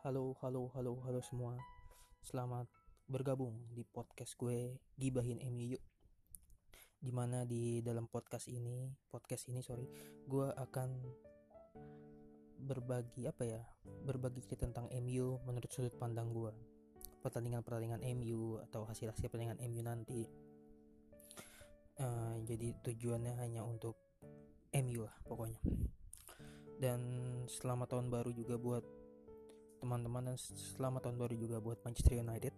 Halo, halo, halo, halo semua. Selamat bergabung di podcast gue Gibahin MU. Di mana di dalam podcast ini, podcast ini sorry, gue akan berbagi apa ya, berbagi cerita tentang MU menurut sudut pandang gue. Pertandingan-pertandingan MU atau hasil-hasil pertandingan MU nanti. Uh, jadi tujuannya hanya untuk MU lah pokoknya. Dan selamat tahun baru juga buat teman-teman dan selamat tahun baru juga buat Manchester United.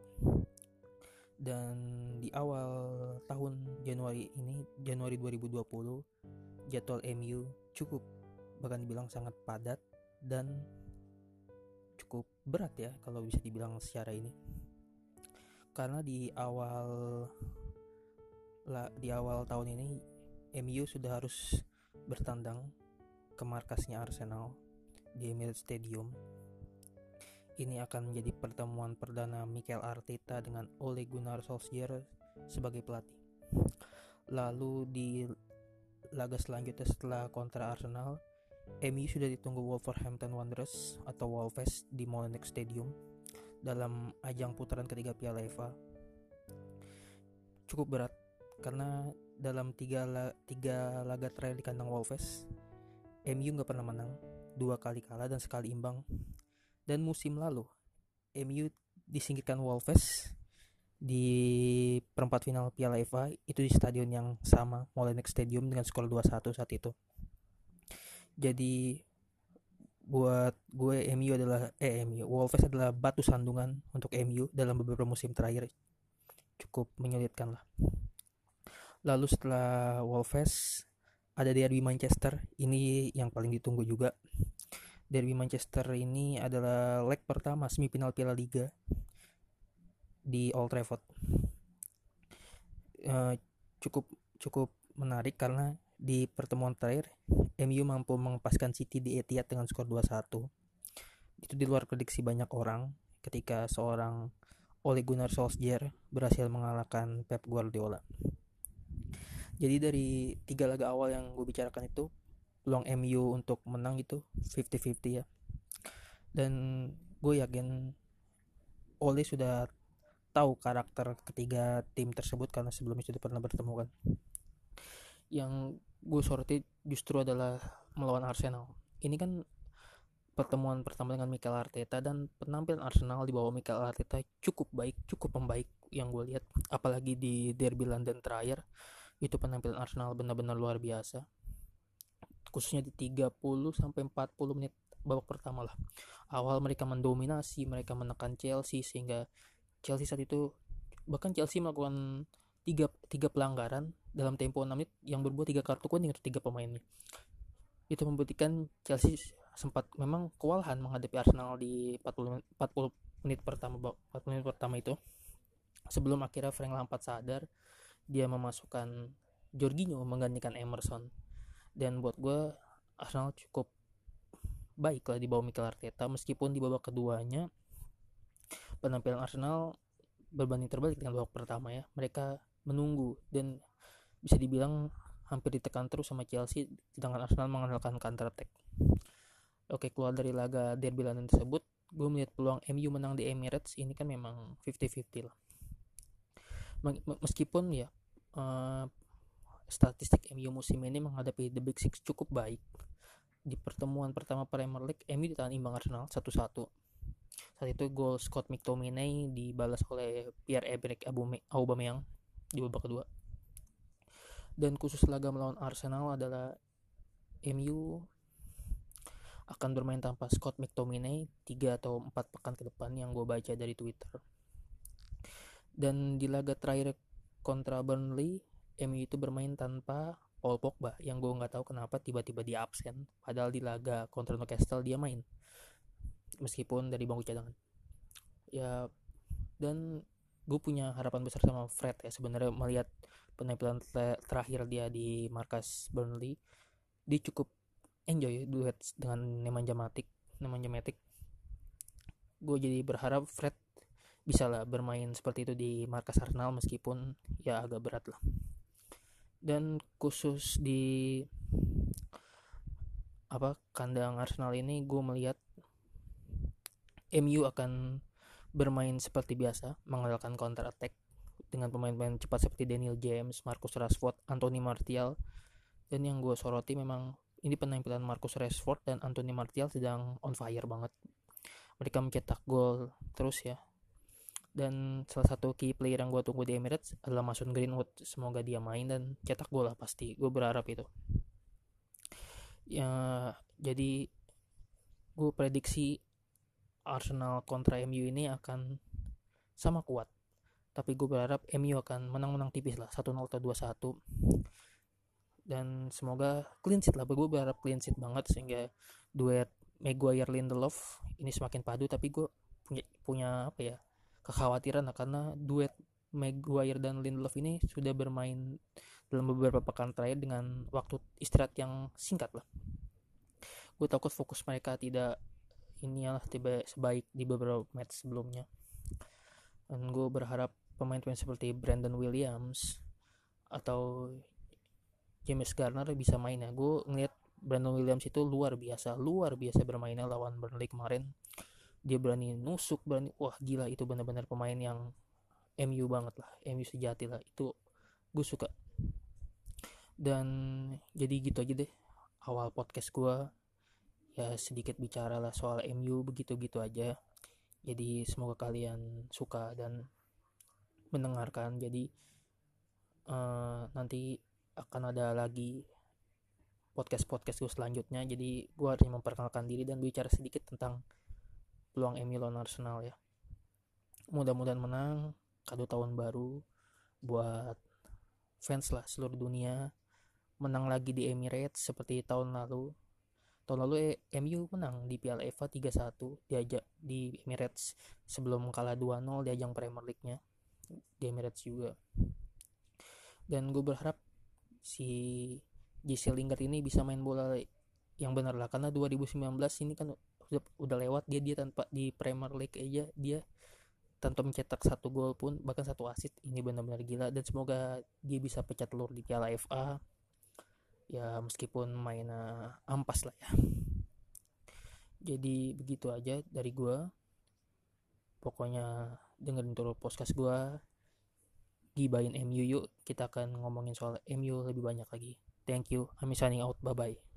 Dan di awal tahun Januari ini Januari 2020 jadwal MU cukup bahkan dibilang sangat padat dan cukup berat ya kalau bisa dibilang secara ini. Karena di awal di awal tahun ini MU sudah harus bertandang ke markasnya Arsenal di Emirates Stadium ini akan menjadi pertemuan perdana Mikel Arteta dengan Ole Gunnar Solskjaer sebagai pelatih. Lalu di laga selanjutnya setelah kontra Arsenal, MU sudah ditunggu Wolverhampton Wanderers atau Wolves di Molineux Stadium dalam ajang putaran ketiga Piala FA. Cukup berat karena dalam tiga, la tiga laga terakhir di kandang Wolves, MU nggak pernah menang, dua kali kalah dan sekali imbang dan musim lalu MU disingkirkan Wolves di perempat final Piala FA itu di stadion yang sama Molineux Stadium dengan skor 2-1 saat itu. Jadi buat gue MU adalah eh MU Wolves adalah batu sandungan untuk MU dalam beberapa musim terakhir cukup menyulitkan lah. Lalu setelah Wolves ada derby Manchester ini yang paling ditunggu juga derby Manchester ini adalah leg pertama semifinal Piala Liga di Old Trafford. Uh, cukup cukup menarik karena di pertemuan terakhir MU mampu mengepaskan City di Etihad dengan skor 2-1. Itu di luar prediksi banyak orang ketika seorang Ole Gunnar Solskjaer berhasil mengalahkan Pep Guardiola. Jadi dari tiga laga awal yang gue bicarakan itu peluang MU untuk menang itu 50-50 ya. Dan gue yakin Ole sudah tahu karakter ketiga tim tersebut karena sebelumnya sudah pernah bertemu kan. Yang gue soroti justru adalah melawan Arsenal. Ini kan pertemuan pertama dengan Mikel Arteta dan penampilan Arsenal di bawah Mikel Arteta cukup baik cukup membaik yang gue lihat. Apalagi di derby London terakhir itu penampilan Arsenal benar-benar luar biasa khususnya di 30 sampai 40 menit babak pertama lah. Awal mereka mendominasi, mereka menekan Chelsea sehingga Chelsea saat itu bahkan Chelsea melakukan tiga, tiga pelanggaran dalam tempo 6 menit yang berbuat tiga kartu kuning untuk tiga pemain ini. Itu membuktikan Chelsea sempat memang kewalahan menghadapi Arsenal di 40 menit, 40 menit pertama 40 menit pertama itu. Sebelum akhirnya Frank Lampard sadar dia memasukkan Jorginho menggantikan Emerson dan buat gue Arsenal cukup baik lah di bawah Mikel Arteta. Meskipun di babak keduanya penampilan Arsenal berbanding terbalik dengan babak pertama ya. Mereka menunggu dan bisa dibilang hampir ditekan terus sama Chelsea sedangkan Arsenal mengandalkan counter attack. Oke keluar dari laga derby London tersebut gue melihat peluang MU menang di Emirates ini kan memang 50-50 lah. Meskipun ya uh, statistik MU musim ini menghadapi The Big Six cukup baik. Di pertemuan pertama Premier League, MU ditahan imbang Arsenal 1-1. Saat itu gol Scott McTominay dibalas oleh Pierre-Emerick Aubameyang di babak kedua. Dan khusus laga melawan Arsenal adalah MU akan bermain tanpa Scott McTominay 3 atau 4 pekan ke depan yang gue baca dari Twitter. Dan di laga terakhir kontra Burnley, MU itu bermain tanpa Paul Pogba yang gue nggak tahu kenapa tiba-tiba dia absen. Padahal di laga kontra Newcastle dia main. Meskipun dari bangku cadangan. Ya dan gue punya harapan besar sama Fred ya. Sebenarnya melihat penampilan terakhir dia di markas Burnley dia cukup enjoy duet dengan Nemanja Matic Nemanja Matic. Gue jadi berharap Fred bisa lah bermain seperti itu di markas Arsenal meskipun ya agak berat lah dan khusus di apa kandang Arsenal ini gue melihat MU akan bermain seperti biasa mengandalkan counter attack dengan pemain-pemain cepat seperti Daniel James, Marcus Rashford, Anthony Martial. Dan yang gue soroti memang ini penampilan Marcus Rashford dan Anthony Martial sedang on fire banget. Mereka mencetak gol terus ya dan salah satu key player yang gue tunggu di Emirates adalah Mason Greenwood. Semoga dia main dan cetak gol lah pasti. Gue berharap itu. Ya jadi gue prediksi Arsenal kontra MU ini akan sama kuat. Tapi gue berharap MU akan menang-menang tipis lah 1-0 atau 2-1 dan semoga clean sheet lah. Gue berharap clean sheet banget sehingga duet Maguire Lindelof ini semakin padu. Tapi gue punya punya apa ya kekhawatiran lah karena duet Maguire dan Lindelof ini sudah bermain dalam beberapa pekan terakhir dengan waktu istirahat yang singkat lah. Gue takut fokus mereka tidak inilah tiba sebaik di beberapa match sebelumnya. Dan gue berharap pemain-pemain seperti Brandon Williams atau James Garner bisa main ya. Gue ngeliat Brandon Williams itu luar biasa, luar biasa bermainnya lawan Burnley kemarin dia berani nusuk berani wah gila itu benar-benar pemain yang MU banget lah MU sejati lah itu gue suka. Dan jadi gitu aja deh awal podcast gue ya sedikit bicara lah soal MU begitu-gitu aja. Jadi semoga kalian suka dan mendengarkan. Jadi uh, nanti akan ada lagi podcast podcast gue selanjutnya. Jadi gue harus memperkenalkan diri dan bicara sedikit tentang peluang MU lawan Arsenal ya. Mudah-mudahan menang kado tahun baru buat fans lah seluruh dunia. Menang lagi di Emirates seperti tahun lalu. Tahun lalu eh, MU menang di Piala FA 3-1 diajak di Emirates sebelum kalah 2-0 di ajang Premier League-nya. Di Emirates juga. Dan gue berharap si Jesse Lingard ini bisa main bola yang benar lah karena 2019 ini kan udah, udah lewat dia dia tanpa di Premier League aja dia tanpa mencetak satu gol pun bahkan satu asit ini benar-benar gila. Dan semoga dia bisa pecah telur di Piala FA ya meskipun mainnya ampas lah ya. Jadi begitu aja dari gua. Pokoknya dengerin terus podcast gua. Gibain MU yuk. Kita akan ngomongin soal MU lebih banyak lagi. Thank you. I'm signing out. Bye bye